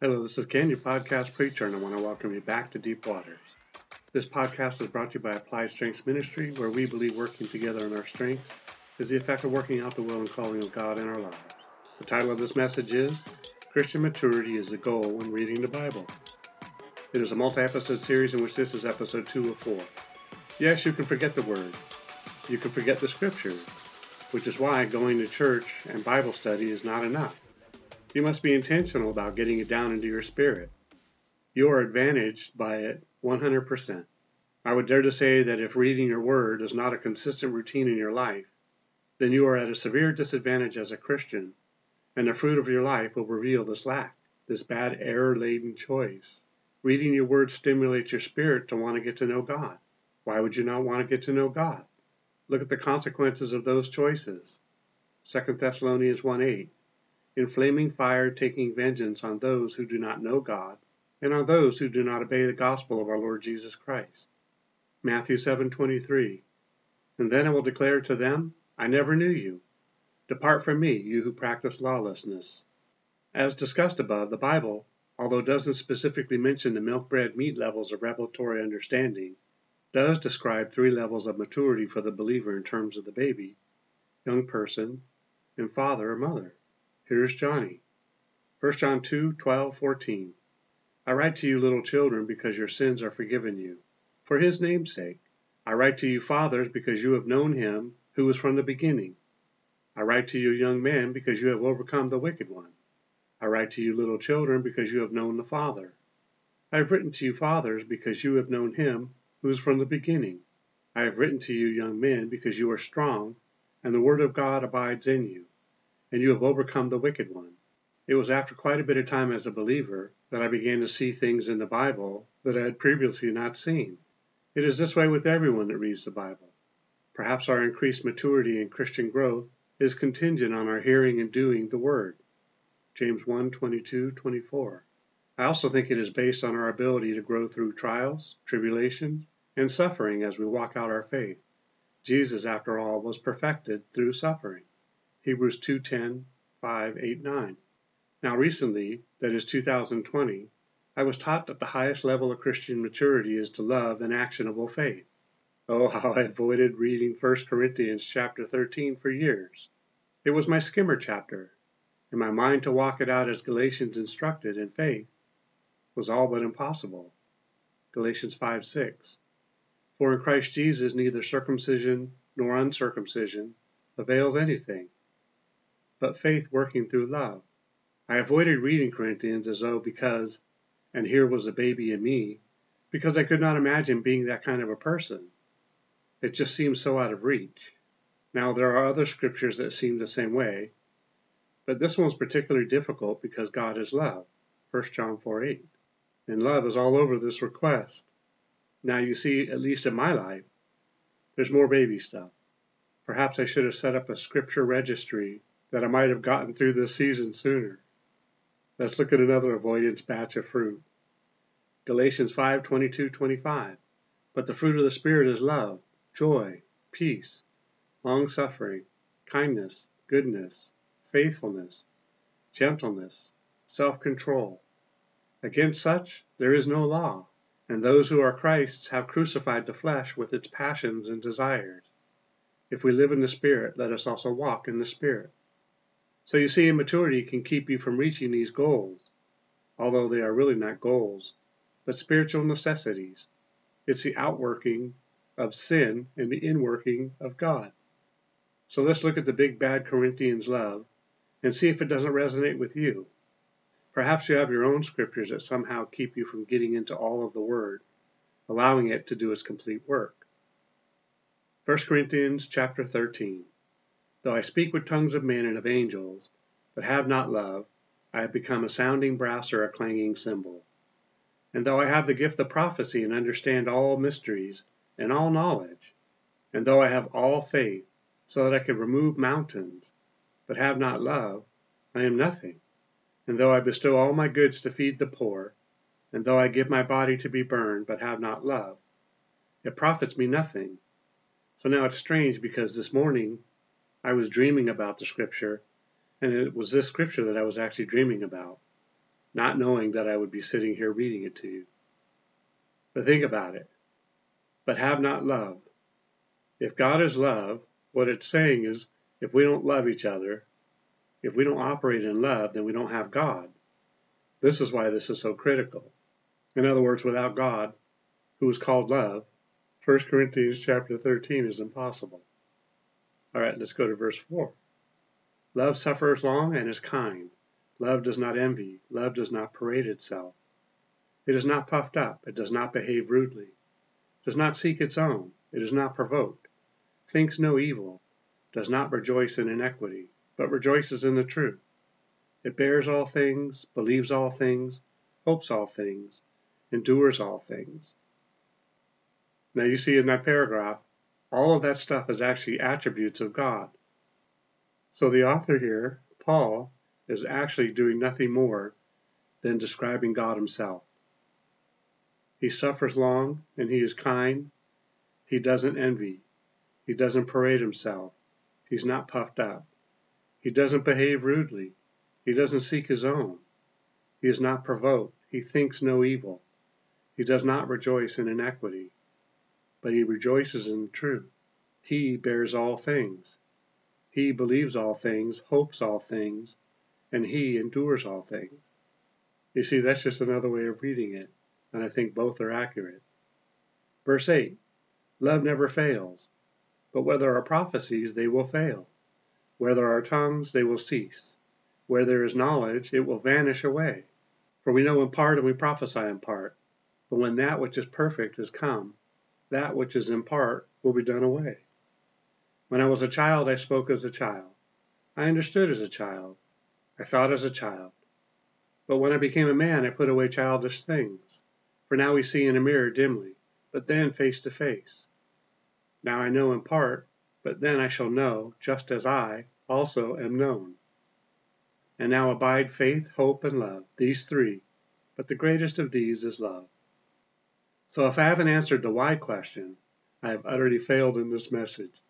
Hello, this is Ken, your podcast preacher, and I want to welcome you back to Deep Waters. This podcast is brought to you by Applied Strengths Ministry, where we believe working together in our strengths is the effect of working out the will and calling of God in our lives. The title of this message is Christian Maturity is the Goal when Reading the Bible. It is a multi episode series in which this is episode 2 of 4. Yes, you can forget the Word, you can forget the Scriptures, which is why going to church and Bible study is not enough. You must be intentional about getting it down into your spirit. You are advantaged by it 100%. I would dare to say that if reading your word is not a consistent routine in your life, then you are at a severe disadvantage as a Christian, and the fruit of your life will reveal this lack, this bad error laden choice. Reading your word stimulates your spirit to want to get to know God. Why would you not want to get to know God? Look at the consequences of those choices. 2 Thessalonians 1 8 in flaming fire taking vengeance on those who do not know God and on those who do not obey the gospel of our Lord Jesus Christ. Matthew 7:23 And then I will declare to them, I never knew you. Depart from me, you who practice lawlessness. As discussed above, the Bible, although doesn't specifically mention the milk bread meat levels of revelatory understanding, does describe three levels of maturity for the believer in terms of the baby, young person, and father or mother. Here's Johnny. 1 John 2 12, 14. I write to you, little children, because your sins are forgiven you. For his name's sake. I write to you, fathers, because you have known him who was from the beginning. I write to you, young men, because you have overcome the wicked one. I write to you, little children, because you have known the Father. I have written to you, fathers, because you have known him who is from the beginning. I have written to you, young men, because you are strong, and the word of God abides in you and you have overcome the wicked one. It was after quite a bit of time as a believer that I began to see things in the Bible that I had previously not seen. It is this way with everyone that reads the Bible. Perhaps our increased maturity in Christian growth is contingent on our hearing and doing the Word. James 1 22 24. I also think it is based on our ability to grow through trials, tribulations, and suffering as we walk out our faith. Jesus, after all, was perfected through suffering. Hebrews 2:10, 5, 8, 9. Now recently, that is 2020, I was taught that the highest level of Christian maturity is to love an actionable faith. Oh, how I avoided reading 1 Corinthians chapter 13 for years. It was my skimmer chapter, and my mind to walk it out as Galatians instructed in faith was all but impossible. Galatians 5 6. For in Christ Jesus neither circumcision nor uncircumcision avails anything but faith working through love. I avoided reading Corinthians as though because, and here was a baby in me, because I could not imagine being that kind of a person. It just seemed so out of reach. Now, there are other scriptures that seem the same way, but this one's particularly difficult because God is love. 1 John 4 8. And love is all over this request. Now, you see, at least in my life, there's more baby stuff. Perhaps I should have set up a scripture registry that I might have gotten through this season sooner. Let's look at another avoidance batch of fruit. Galatians 5 22 25. But the fruit of the Spirit is love, joy, peace, long suffering, kindness, goodness, faithfulness, gentleness, self control. Against such there is no law, and those who are Christ's have crucified the flesh with its passions and desires. If we live in the Spirit, let us also walk in the Spirit. So you see, immaturity can keep you from reaching these goals, although they are really not goals, but spiritual necessities. It's the outworking of sin and the inworking of God. So let's look at the big bad Corinthians love and see if it doesn't resonate with you. Perhaps you have your own scriptures that somehow keep you from getting into all of the Word, allowing it to do its complete work. 1 Corinthians chapter 13. Though I speak with tongues of men and of angels, but have not love, I have become a sounding brass or a clanging cymbal. And though I have the gift of prophecy and understand all mysteries and all knowledge, and though I have all faith, so that I could remove mountains, but have not love, I am nothing. And though I bestow all my goods to feed the poor, and though I give my body to be burned, but have not love, it profits me nothing. So now it's strange because this morning I was dreaming about the scripture, and it was this scripture that I was actually dreaming about. not knowing that I would be sitting here reading it to you. But think about it. But have not love. If God is love, what it's saying is if we don't love each other, if we don't operate in love, then we don't have God. This is why this is so critical. In other words, without God, who is called love, 1 Corinthians chapter 13 is impossible. All right, let's go to verse 4. Love suffers long and is kind. Love does not envy. Love does not parade itself. It is not puffed up. It does not behave rudely. It does not seek its own. It is not provoked. Thinks no evil. Does not rejoice in iniquity, but rejoices in the truth. It bears all things, believes all things, hopes all things, endures all things. Now you see in that paragraph, all of that stuff is actually attributes of God. So the author here, Paul, is actually doing nothing more than describing God himself. He suffers long and he is kind. He doesn't envy. He doesn't parade himself. He's not puffed up. He doesn't behave rudely. He doesn't seek his own. He is not provoked. He thinks no evil. He does not rejoice in iniquity, but he rejoices in the truth. He bears all things. He believes all things, hopes all things, and he endures all things. You see, that's just another way of reading it, and I think both are accurate. Verse 8 Love never fails, but where there are prophecies, they will fail. Where there are tongues, they will cease. Where there is knowledge, it will vanish away. For we know in part and we prophesy in part. But when that which is perfect is come, that which is in part will be done away. When I was a child, I spoke as a child. I understood as a child. I thought as a child. But when I became a man, I put away childish things. For now we see in a mirror dimly, but then face to face. Now I know in part, but then I shall know, just as I also am known. And now abide faith, hope, and love, these three, but the greatest of these is love. So if I haven't answered the why question, I have utterly failed in this message,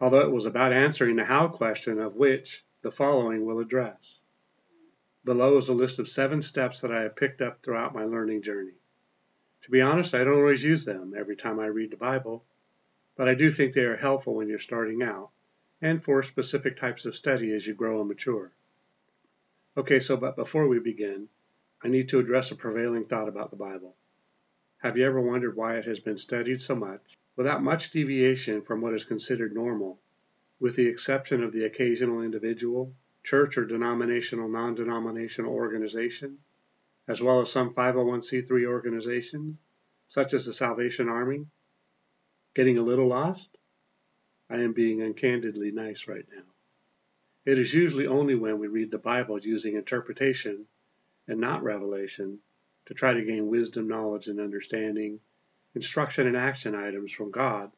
although it was about answering the how question of which the following will address. Below is a list of seven steps that I have picked up throughout my learning journey. To be honest, I don't always use them every time I read the Bible, but I do think they are helpful when you're starting out and for specific types of study as you grow and mature. Okay, so but before we begin, I need to address a prevailing thought about the Bible. Have you ever wondered why it has been studied so much without much deviation from what is considered normal, with the exception of the occasional individual, church or denominational non denominational organization, as well as some 501c3 organizations, such as the Salvation Army? Getting a little lost? I am being uncandidly nice right now. It is usually only when we read the Bible using interpretation and not revelation to try to gain wisdom, knowledge, and understanding, instruction and action items from God,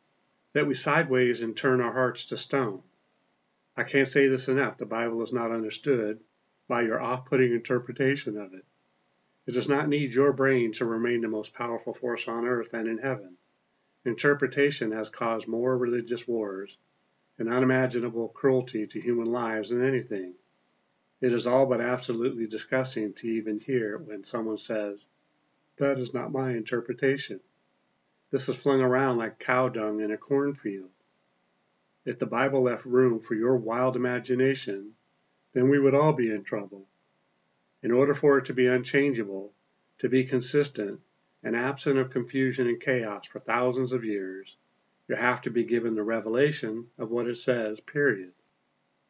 that we sideways and turn our hearts to stone. I can't say this enough. The Bible is not understood by your off putting interpretation of it. It does not need your brain to remain the most powerful force on earth and in heaven. Interpretation has caused more religious wars and unimaginable cruelty to human lives than anything. It is all but absolutely disgusting to even hear when someone says, That is not my interpretation. This is flung around like cow dung in a cornfield. If the Bible left room for your wild imagination, then we would all be in trouble. In order for it to be unchangeable, to be consistent, and absent of confusion and chaos for thousands of years, you have to be given the revelation of what it says, period.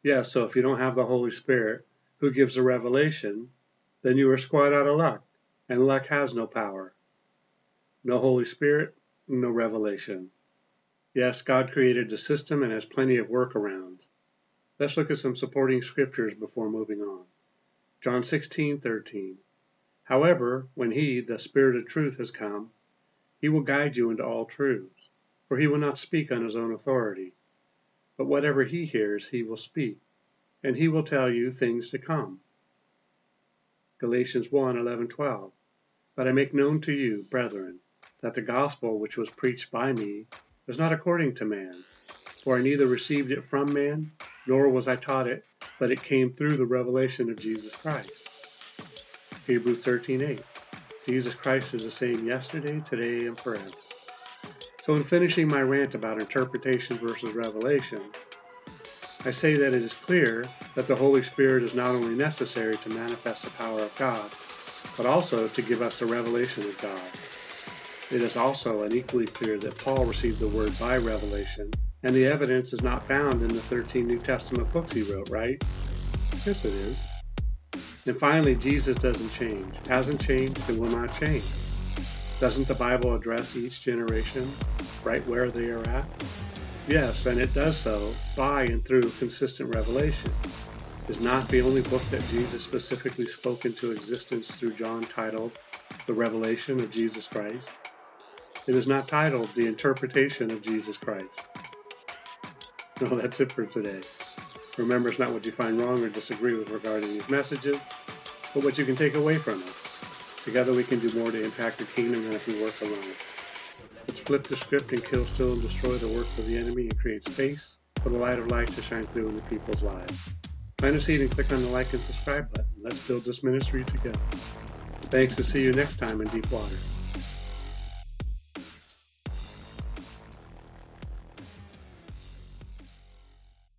Yes, so if you don't have the Holy Spirit, who gives a revelation, then you are squat out of luck, and luck has no power. No Holy Spirit, no revelation. Yes, God created the system and has plenty of workarounds. Let's look at some supporting scriptures before moving on. John 16:13. However, when he, the Spirit of truth, has come, he will guide you into all truths, for he will not speak on his own authority, but whatever he hears, he will speak and he will tell you things to come. Galatians 1 11 12. But I make known to you, brethren, that the gospel which was preached by me was not according to man. For I neither received it from man, nor was I taught it, but it came through the revelation of Jesus Christ. Hebrews 13:8. Jesus Christ is the same yesterday, today, and forever. So, in finishing my rant about interpretation versus revelation, I say that it is clear that the Holy Spirit is not only necessary to manifest the power of God, but also to give us a revelation of God. It is also unequally clear that Paul received the word by revelation, and the evidence is not found in the 13 New Testament books he wrote, right? Yes, it is. And finally, Jesus doesn't change, hasn't changed, and will not change. Doesn't the Bible address each generation right where they are at? Yes, and it does so by and through consistent revelation. Is not the only book that Jesus specifically spoke into existence through John titled The Revelation of Jesus Christ. It is not titled The Interpretation of Jesus Christ. No, that's it for today. Remember, it's not what you find wrong or disagree with regarding these messages, but what you can take away from it. Together we can do more to impact the kingdom than if we work alone. Let's flip the script and kill, steal, and destroy the works of the enemy and create space for the light of light to shine through in the people's lives. Plant a seed and click on the like and subscribe button. Let's build this ministry together. Thanks and see you next time in Deep Water.